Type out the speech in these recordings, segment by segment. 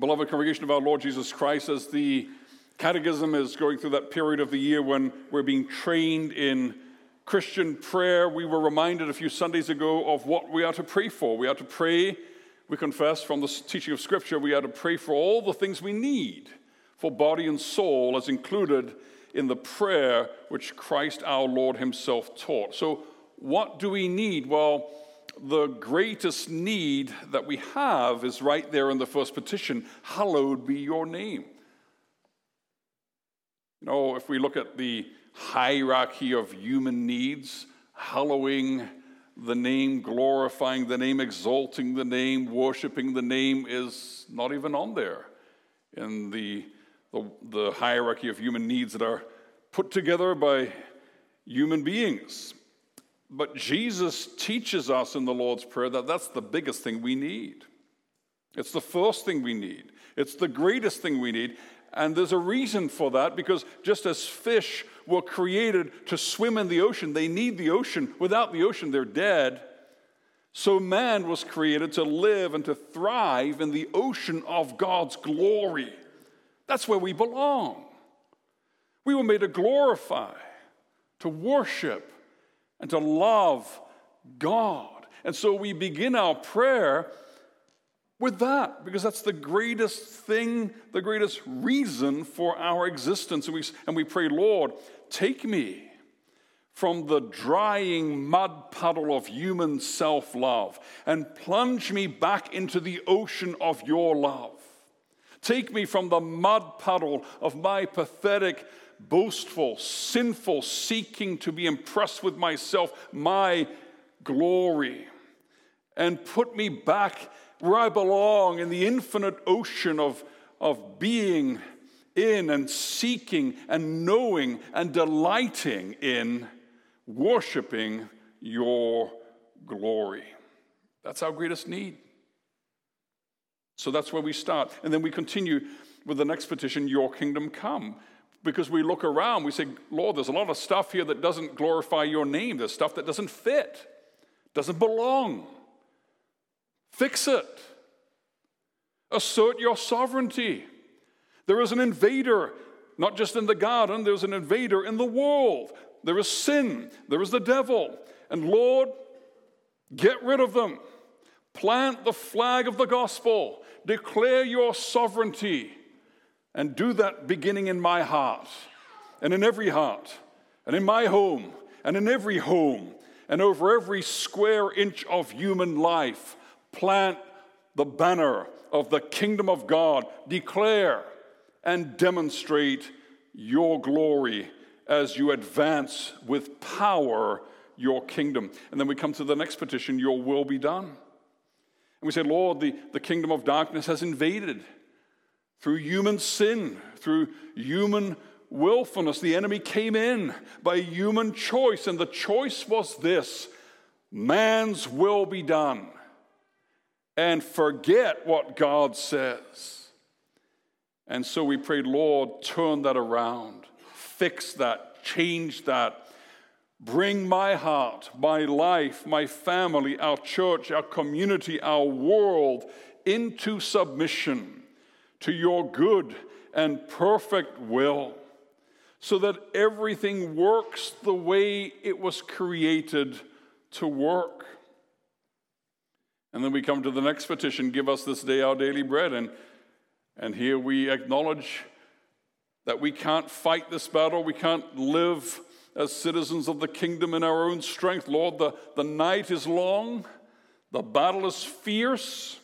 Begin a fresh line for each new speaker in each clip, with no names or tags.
Beloved congregation of our Lord Jesus Christ, as the Catechism is going through that period of the year when we're being trained in Christian prayer, we were reminded a few Sundays ago of what we are to pray for. We are to pray, we confess from the teaching of Scripture, we are to pray for all the things we need for body and soul, as included in the prayer which Christ our Lord Himself taught. So, what do we need? Well, the greatest need that we have is right there in the first petition Hallowed be your name. You know, if we look at the hierarchy of human needs, hallowing the name, glorifying the name, exalting the name, worshiping the name is not even on there in the, the, the hierarchy of human needs that are put together by human beings. But Jesus teaches us in the Lord's Prayer that that's the biggest thing we need. It's the first thing we need. It's the greatest thing we need. And there's a reason for that because just as fish were created to swim in the ocean, they need the ocean. Without the ocean, they're dead. So man was created to live and to thrive in the ocean of God's glory. That's where we belong. We were made to glorify, to worship, and to love God. And so we begin our prayer with that because that's the greatest thing, the greatest reason for our existence. And we, and we pray, Lord, take me from the drying mud puddle of human self love and plunge me back into the ocean of your love. Take me from the mud puddle of my pathetic, boastful, sinful seeking to be impressed with myself, my glory, and put me back where I belong in the infinite ocean of, of being in and seeking and knowing and delighting in worshiping your glory. That's our greatest need. So that's where we start. And then we continue with the next petition, Your kingdom come. Because we look around, we say, Lord, there's a lot of stuff here that doesn't glorify your name. There's stuff that doesn't fit, doesn't belong. Fix it. Assert your sovereignty. There is an invader, not just in the garden, there's an invader in the world. There is sin, there is the devil. And Lord, get rid of them. Plant the flag of the gospel. Declare your sovereignty. And do that beginning in my heart, and in every heart, and in my home, and in every home, and over every square inch of human life. Plant the banner of the kingdom of God. Declare and demonstrate your glory as you advance with power your kingdom. And then we come to the next petition Your will be done. And we say, Lord, the, the kingdom of darkness has invaded through human sin, through human willfulness. The enemy came in by human choice, and the choice was this man's will be done and forget what God says. And so we prayed, Lord, turn that around, fix that, change that. Bring my heart, my life, my family, our church, our community, our world into submission to your good and perfect will so that everything works the way it was created to work. And then we come to the next petition give us this day our daily bread. And, and here we acknowledge that we can't fight this battle, we can't live as citizens of the kingdom in our own strength. Lord, the, the night is long, the battle is fierce.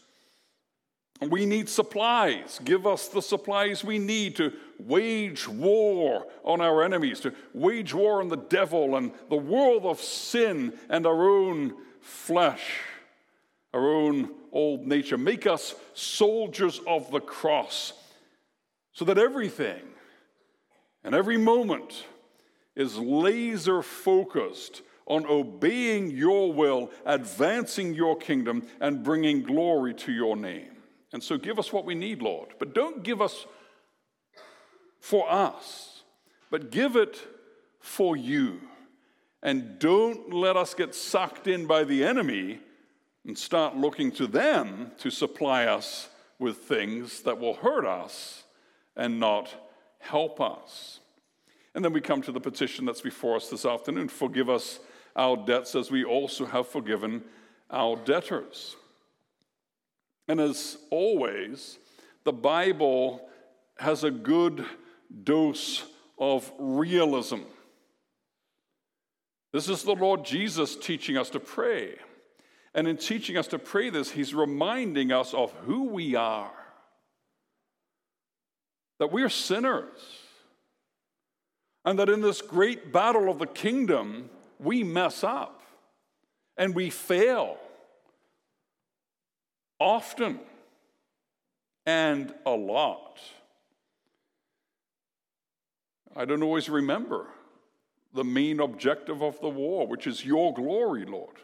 We need supplies. Give us the supplies we need to wage war on our enemies, to wage war on the devil and the world of sin and our own flesh our own old nature. Make us soldiers of the cross so that everything and every moment is laser focused on obeying your will, advancing your kingdom, and bringing glory to your name. And so give us what we need, Lord. But don't give us for us, but give it for you. And don't let us get sucked in by the enemy and start looking to them to supply us with things that will hurt us and not help us. And then we come to the petition that's before us this afternoon forgive us our debts as we also have forgiven our debtors. And as always, the Bible has a good dose of realism. This is the Lord Jesus teaching us to pray. And in teaching us to pray this, he's reminding us of who we are that we're sinners. And that in this great battle of the kingdom, we mess up and we fail often and a lot. I don't always remember the main objective of the war, which is your glory, Lord.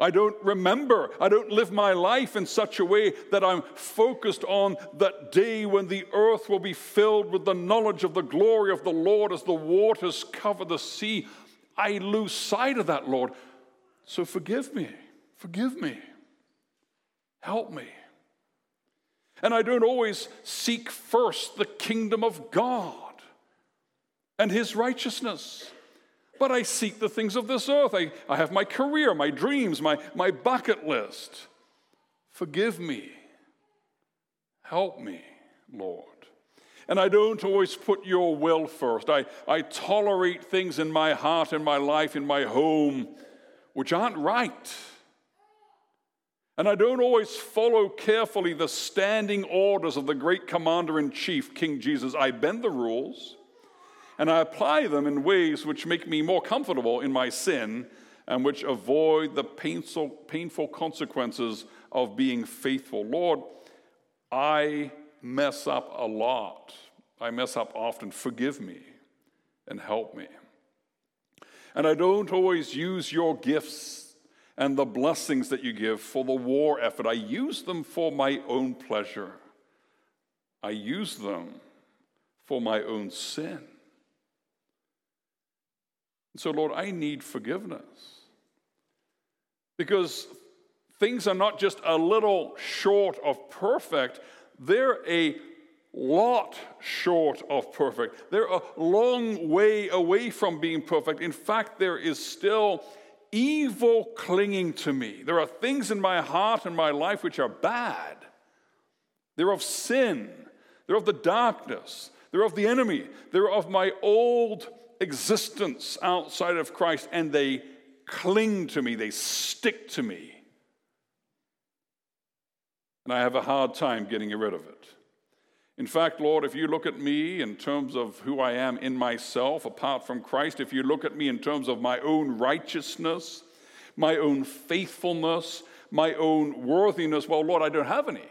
I don't remember, I don't live my life in such a way that I'm focused on that day when the earth will be filled with the knowledge of the glory of the Lord as the waters cover the sea. I lose sight of that, Lord. So forgive me, forgive me, help me. And I don't always seek first the kingdom of God and his righteousness but I seek the things of this earth. I, I have my career, my dreams, my, my bucket list. Forgive me. Help me, Lord. And I don't always put your will first. I, I tolerate things in my heart, in my life, in my home, which aren't right. And I don't always follow carefully the standing orders of the great commander in chief, King Jesus. I bend the rules and I apply them in ways which make me more comfortable in my sin and which avoid the painful, painful consequences of being faithful. Lord, I mess up a lot. I mess up often. Forgive me and help me. And I don't always use your gifts and the blessings that you give for the war effort. I use them for my own pleasure. I use them for my own sin. So, Lord, I need forgiveness. Because things are not just a little short of perfect, they're a lot short of perfect. They're a long way away from being perfect. In fact, there is still evil clinging to me. There are things in my heart and my life which are bad. They're of sin, they're of the darkness, they're of the enemy, they're of my old existence outside of Christ and they cling to me, they stick to me. And I have a hard time getting rid of it. In fact, Lord, if you look at me in terms of who I am in myself apart from Christ, if you look at me in terms of my own righteousness, my own faithfulness, my own worthiness, well, Lord, I don't have any.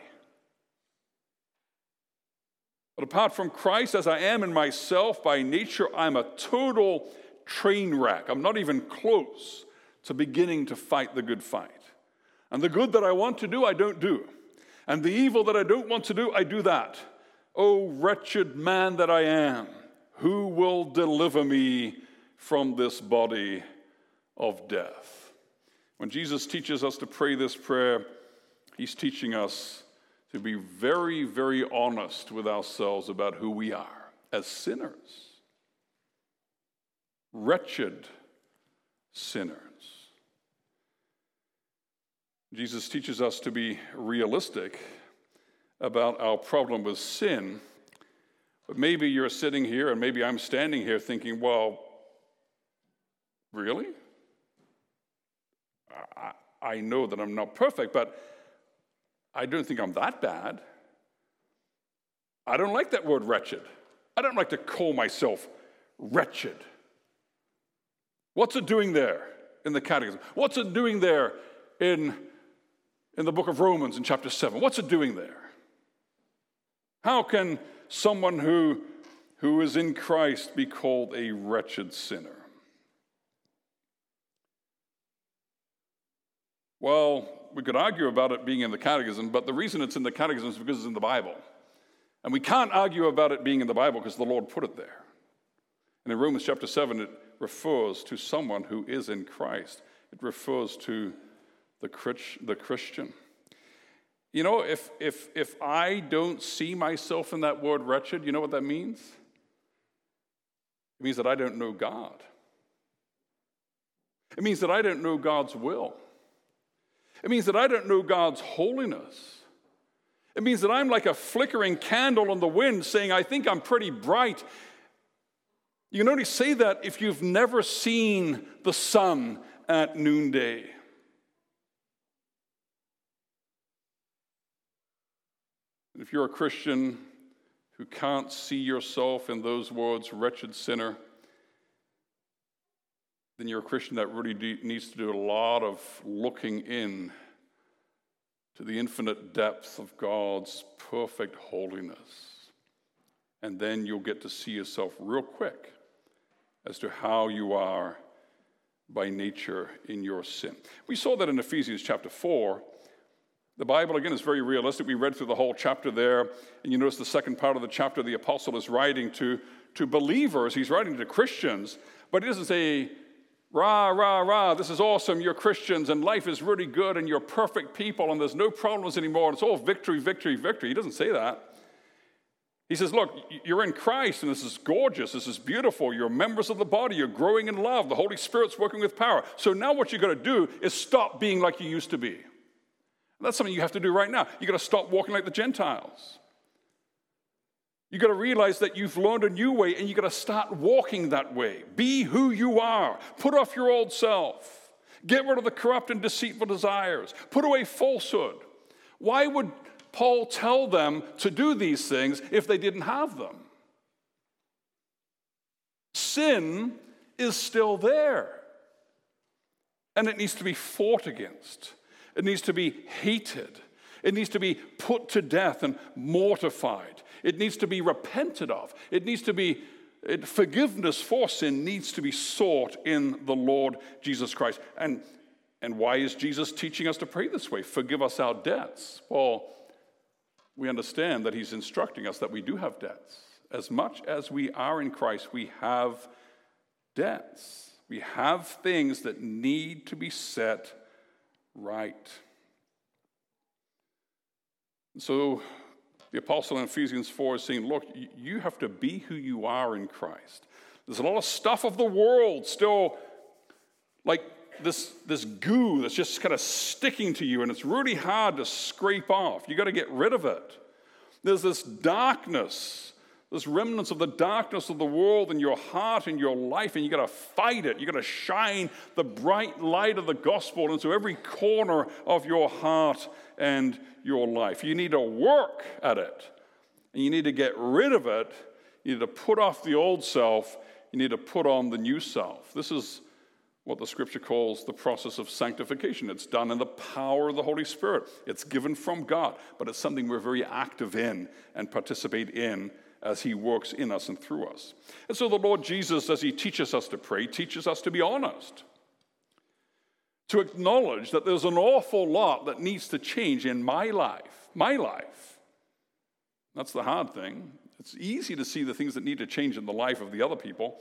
But apart from Christ, as I am in myself by nature, I'm a total train wreck. I'm not even close to beginning to fight the good fight. And the good that I want to do, I don't do. And the evil that I don't want to do, I do that. Oh, wretched man that I am, who will deliver me from this body of death? When Jesus teaches us to pray this prayer, he's teaching us to be very, very honest with ourselves about who we are as sinners, wretched sinners. Jesus teaches us to be realistic about our problem with sin. But maybe you're sitting here, and maybe I'm standing here thinking, well, really? I, I know that I'm not perfect, but I don't think I'm that bad. I don't like that word wretched. I don't like to call myself wretched. What's it doing there in the catechism? What's it doing there in, in the book of Romans in chapter 7? What's it doing there? How can someone who, who is in Christ be called a wretched sinner? Well, we could argue about it being in the catechism, but the reason it's in the catechism is because it's in the Bible. And we can't argue about it being in the Bible because the Lord put it there. And in Romans chapter 7, it refers to someone who is in Christ, it refers to the, the Christian. You know, if, if, if I don't see myself in that word wretched, you know what that means? It means that I don't know God. It means that I don't know God's will. It means that I don't know God's holiness. It means that I'm like a flickering candle in the wind saying, I think I'm pretty bright. You can only say that if you've never seen the sun at noonday. If you're a Christian who can't see yourself in those words, wretched sinner, then you're a Christian that really needs to do a lot of looking in to the infinite depth of God's perfect holiness. And then you'll get to see yourself real quick as to how you are by nature in your sin. We saw that in Ephesians chapter 4. The Bible, again, is very realistic. We read through the whole chapter there, and you notice the second part of the chapter, the apostle is writing to, to believers, he's writing to Christians, but he doesn't say, Rah, rah, rah, this is awesome. You're Christians and life is really good and you're perfect people and there's no problems anymore. It's all victory, victory, victory. He doesn't say that. He says, Look, you're in Christ and this is gorgeous. This is beautiful. You're members of the body. You're growing in love. The Holy Spirit's working with power. So now what you've got to do is stop being like you used to be. That's something you have to do right now. You've got to stop walking like the Gentiles. You've got to realize that you've learned a new way and you've got to start walking that way. Be who you are. Put off your old self. Get rid of the corrupt and deceitful desires. Put away falsehood. Why would Paul tell them to do these things if they didn't have them? Sin is still there. And it needs to be fought against. It needs to be hated. It needs to be put to death and mortified. It needs to be repented of. It needs to be, it, forgiveness for sin needs to be sought in the Lord Jesus Christ. And, and why is Jesus teaching us to pray this way? Forgive us our debts. Well, we understand that he's instructing us that we do have debts. As much as we are in Christ, we have debts. We have things that need to be set right. So the apostle in Ephesians 4 is saying, Look, you have to be who you are in Christ. There's a lot of stuff of the world still like this, this goo that's just kind of sticking to you, and it's really hard to scrape off. You got to get rid of it. There's this darkness, this remnants of the darkness of the world in your heart and your life, and you got to fight it. You got to shine the bright light of the gospel into every corner of your heart and your life. You need to work at it, and you need to get rid of it. You need to put off the old self, you need to put on the new self. This is what the scripture calls the process of sanctification. It's done in the power of the Holy Spirit. It's given from God, but it's something we're very active in and participate in as He works in us and through us. And so the Lord Jesus, as He teaches us to pray, teaches us to be honest to acknowledge that there's an awful lot that needs to change in my life. My life. That's the hard thing. It's easy to see the things that need to change in the life of the other people,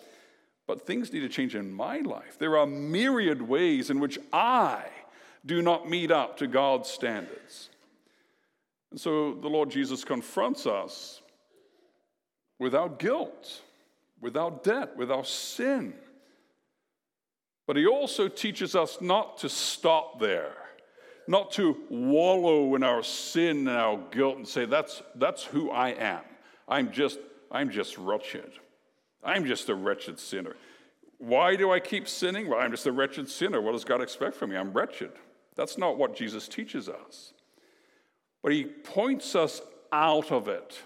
but things need to change in my life. There are myriad ways in which I do not meet up to God's standards. And so the Lord Jesus confronts us without guilt, without debt, without sin. But he also teaches us not to stop there, not to wallow in our sin and our guilt and say, that's, that's who I am. I'm just, I'm just wretched. I'm just a wretched sinner. Why do I keep sinning? Well, I'm just a wretched sinner. What does God expect from me? I'm wretched. That's not what Jesus teaches us. But he points us out of it.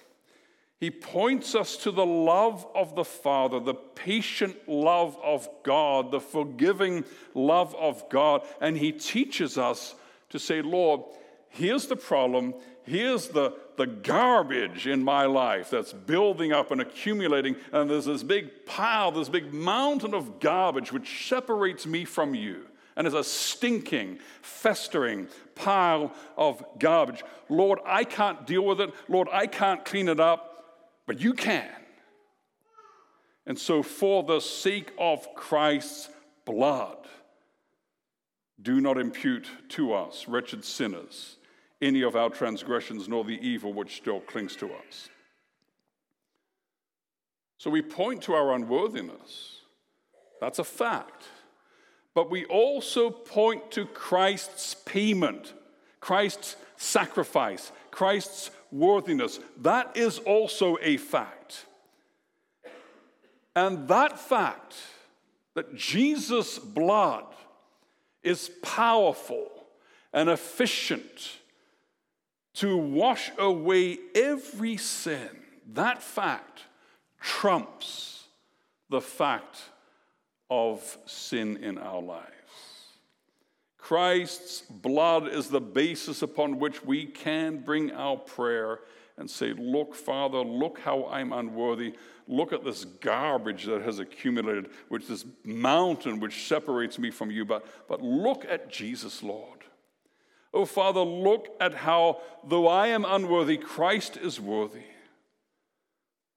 He points us to the love of the Father, the patient love of God, the forgiving love of God, and He teaches us to say, Lord, here's the problem, here's the, the garbage in my life that's building up and accumulating, and there's this big pile, this big mountain of garbage which separates me from you. And is a stinking, festering pile of garbage. Lord, I can't deal with it. Lord, I can't clean it up but you can. And so, for the sake of Christ's blood, do not impute to us, wretched sinners, any of our transgressions nor the evil which still clings to us. So we point to our unworthiness. That's a fact. But we also point to Christ's payment, Christ's sacrifice, Christ's worthiness. That is also a fact. And that fact, that Jesus' blood is powerful and efficient to wash away every sin, that fact trumps the fact of sin in our lives. Christ's blood is the basis upon which we can bring our prayer and say, Look, Father, look how I'm unworthy. Look at this garbage that has accumulated, which this mountain which separates me from you. But, but look at Jesus, Lord. Oh, Father, look at how, though I am unworthy, Christ is worthy.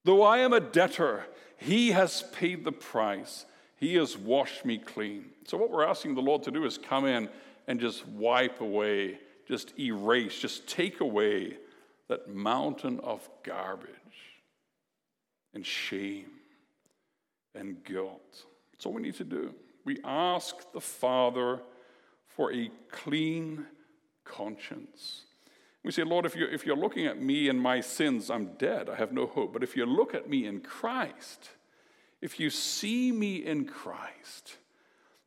Though I am a debtor, he has paid the price. He has washed me clean. So, what we're asking the Lord to do is come in and just wipe away, just erase, just take away that mountain of garbage and shame and guilt. That's all we need to do. We ask the Father for a clean conscience. We say, Lord, if you're, if you're looking at me and my sins, I'm dead. I have no hope. But if you look at me in Christ, if you see me in Christ,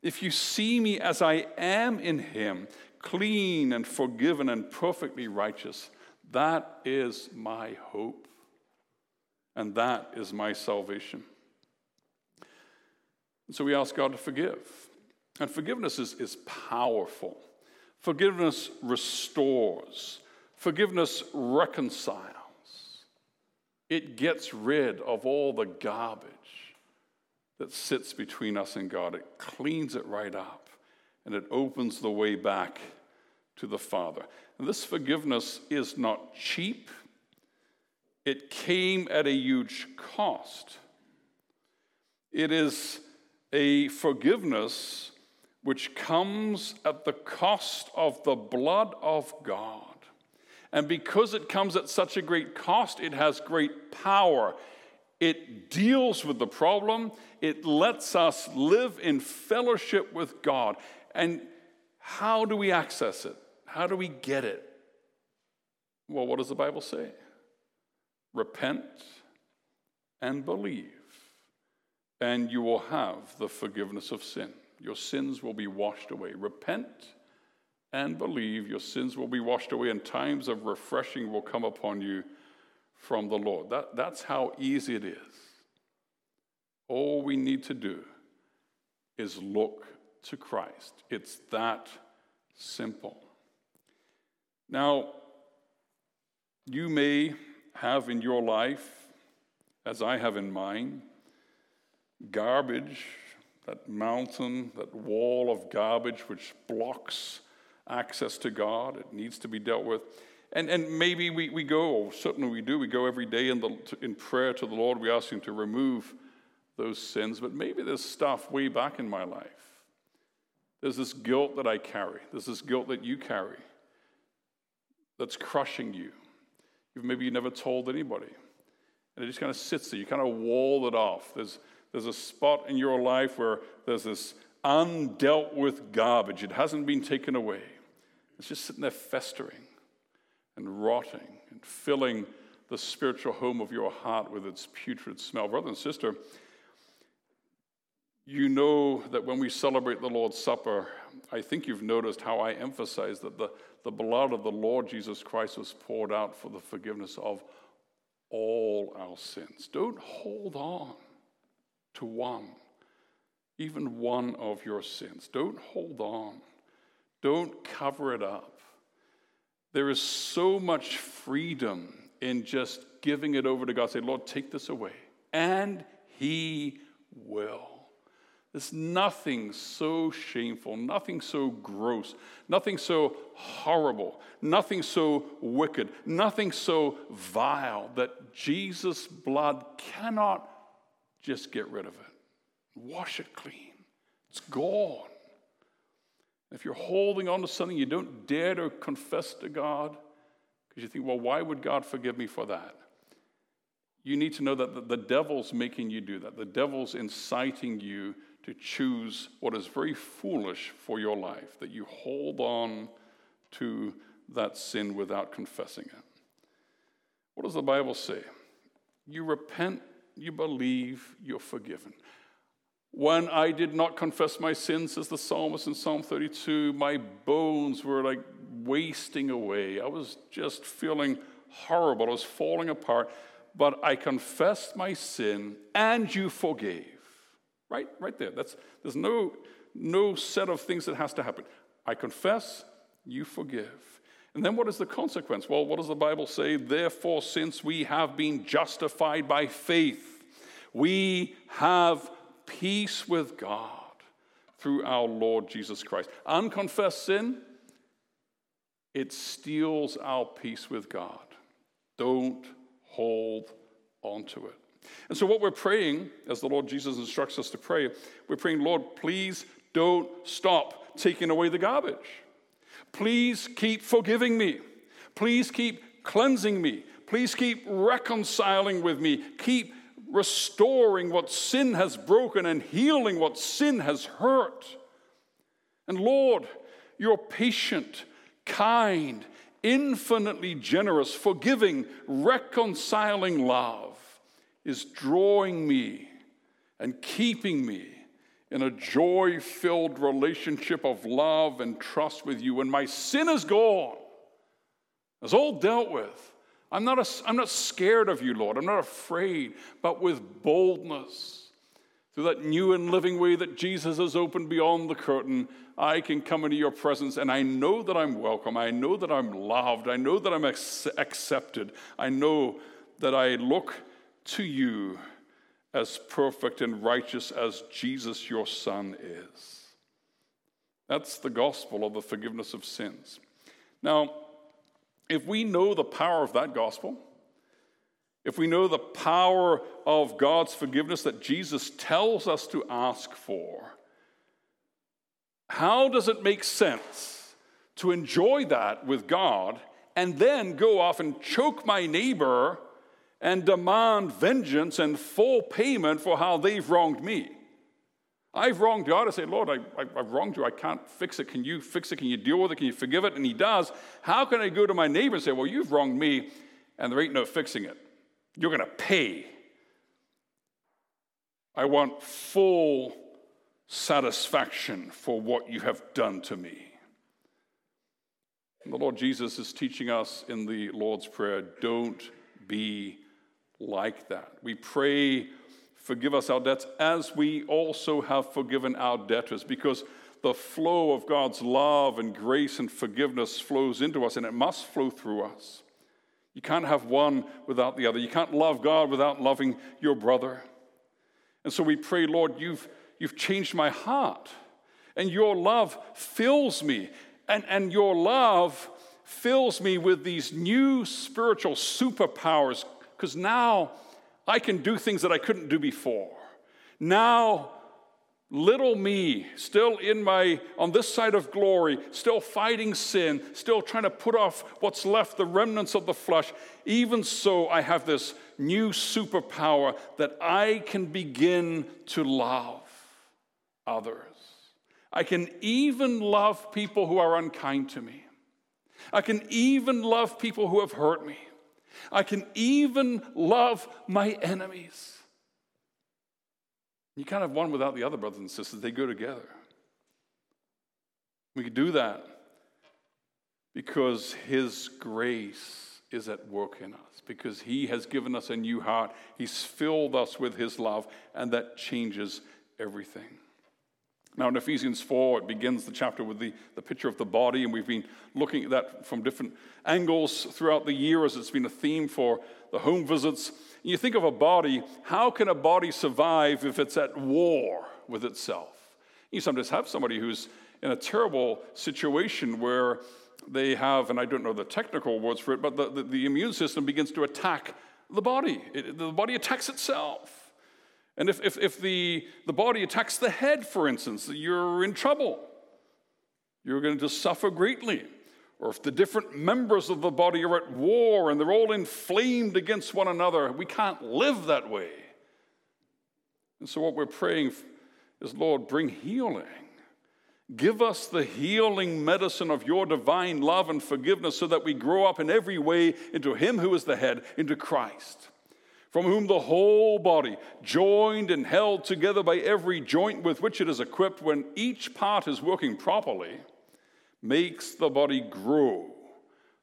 if you see me as I am in Him, clean and forgiven and perfectly righteous, that is my hope. And that is my salvation. And so we ask God to forgive. And forgiveness is, is powerful. Forgiveness restores. Forgiveness reconciles, it gets rid of all the garbage that sits between us and God. It cleans it right up and it opens the way back to the Father. And this forgiveness is not cheap, it came at a huge cost. It is a forgiveness which comes at the cost of the blood of God. And because it comes at such a great cost, it has great power. It deals with the problem, it lets us live in fellowship with God. And how do we access it? How do we get it? Well, what does the Bible say? Repent and believe, and you will have the forgiveness of sin. Your sins will be washed away. Repent and believe, your sins will be washed away, and times of refreshing will come upon you from the Lord. That, that's how easy it is. All we need to do is look to Christ. It's that simple. Now, you may have in your life, as I have in mine, garbage, that mountain, that wall of garbage which blocks access to God. It needs to be dealt with. And, and maybe we, we go, or certainly we do, we go every day in, the, in prayer to the Lord. We ask Him to remove those sins. But maybe there's stuff way back in my life. There's this guilt that I carry, there's this guilt that you carry that's crushing you. Maybe you never told anybody. And it just kind of sits there. You kind of wall it off. There's, there's a spot in your life where there's this undealt with garbage. It hasn't been taken away. It's just sitting there festering and rotting and filling the spiritual home of your heart with its putrid smell. Brother and sister, you know that when we celebrate the Lord's Supper, I think you've noticed how I emphasize that the, the blood of the Lord Jesus Christ was poured out for the forgiveness of all our sins. Don't hold on to one even one of your sins. Don't hold on, don't cover it up. There is so much freedom in just giving it over to God. Say, Lord, take this away. And He will. There's nothing so shameful, nothing so gross, nothing so horrible, nothing so wicked, nothing so vile that Jesus' blood cannot just get rid of it. Wash it clean. It's gone. If you're holding on to something you don't dare to confess to God, Because you think, well, why would God forgive me for that? You need to know that the devil's making you do that. The devil's inciting you to choose what is very foolish for your life, that you hold on to that sin without confessing it. What does the Bible say? You repent, you believe, you're forgiven. When I did not confess my sins, says the psalmist in Psalm 32, my bones were like wasting away. I was just feeling horrible. I was falling apart. But I confessed my sin and you forgave. Right? Right there. That's, there's no, no set of things that has to happen. I confess, you forgive. And then what is the consequence? Well, what does the Bible say? Therefore, since we have been justified by faith, we have peace with God through our Lord Jesus Christ. Unconfessed sin, it steals our peace with God. Don't hold onto it. And so, what we're praying, as the Lord Jesus instructs us to pray, we're praying, Lord, please don't stop taking away the garbage. Please keep forgiving me. Please keep cleansing me. Please keep reconciling with me. Keep restoring what sin has broken and healing what sin has hurt. And Lord, your patient, kind, infinitely generous, forgiving, reconciling love is drawing me and keeping me in a joy filled relationship of love and trust with you. When my sin is gone, it's all dealt with. I'm not, a, I'm not scared of you, Lord. I'm not afraid, but with boldness. Through that new and living way that Jesus has opened beyond the curtain, I can come into your presence and I know that I'm welcome. I know that I'm loved. I know that I'm accepted. I know that I look to you as perfect and righteous as Jesus, your Son, is. That's the gospel of the forgiveness of sins. Now, if we know the power of that gospel, if we know the power of God's forgiveness that Jesus tells us to ask for, how does it make sense to enjoy that with God and then go off and choke my neighbor and demand vengeance and full payment for how they've wronged me? I've wronged God. I say, Lord, I, have wronged you. I can't fix it. Can you fix it? Can you deal with it? Can you forgive it? And He does. How can I go to my neighbor and say, Well, you've wronged me, and there ain't no fixing it? You're going to pay. I want full satisfaction for what you have done to me. And the Lord Jesus is teaching us in the Lord's Prayer don't be like that. We pray Forgive us our debts as we also have forgiven our debtors, because the flow of God's love and grace and forgiveness flows into us, and it must flow through us. You can't have one without the other. You can't love God without loving your brother. And so we pray, Lord, you've, you've changed my heart, and your love fills me, and, and your love fills me with these new spiritual superpowers, because now I can do things that I couldn't do before. Now, little me, still in my, on this side of glory, still fighting sin, still trying to put off what's left, the remnants of the flesh, even so, I have this new superpower that I can begin to love others. I can even love people who are unkind to me. I can even love people who have hurt me. I can even love my enemies. You can't have one without the other, brothers and sisters. They go together. We can do that because His grace is at work in us, because He has given us a new heart. He's filled us with His love, and that changes everything. Now, in Ephesians 4, it begins the chapter with the, the picture of the body, and we've been looking at that from different angles throughout the year as it's been a theme for the home visits. And You think of a body, how can a body survive if it's at war with itself? You sometimes have somebody who's in a terrible situation where they have, and I don't know the technical words for it, but the, the, the immune system begins to attack the body. It, the body attacks itself. And if, if, if the, the body attacks the head, for instance, you're in trouble. You're going to suffer greatly. or if the different members of the body are at war and they're all inflamed against one another, we can't live that way. And so, what we're praying is, Lord, bring healing. Give us the healing medicine of your divine love and forgiveness so that we grow up in every way into Him who is the head, into Christ, from whom the whole body, joined and held together by every joint with which it is equipped, when each part is working properly, makes the body grow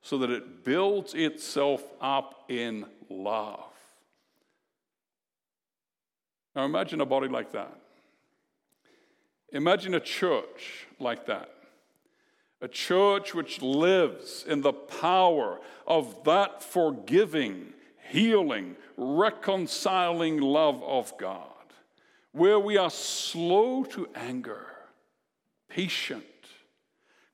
so that it builds itself up in love. Now imagine a body like that. Imagine a church like that. A church which lives in the power of that forgiving, healing, reconciling love of God, where we are slow to anger, patient,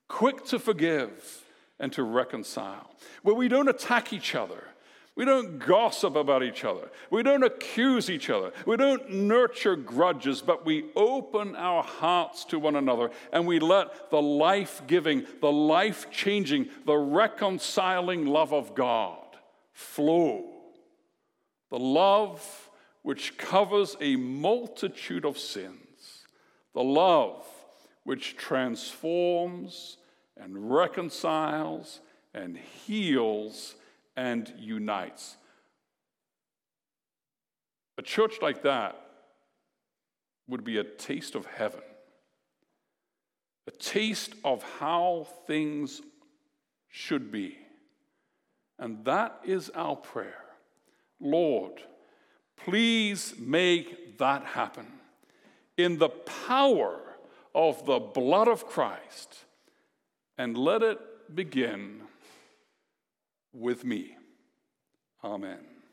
quick to forgive, and to reconcile, where we don't attack each other, we don't gossip about each other. We don't accuse each other. We don't nurture grudges, but we open our hearts to one another and we let the life giving, the life changing, the reconciling love of God flow. The love which covers a multitude of sins. The love which transforms and reconciles and heals and unites. A church like that would be a taste of heaven, a taste of how things should be. And that is our prayer. Lord, please make that happen in the power of the blood of Christ and let it begin with me. Amen.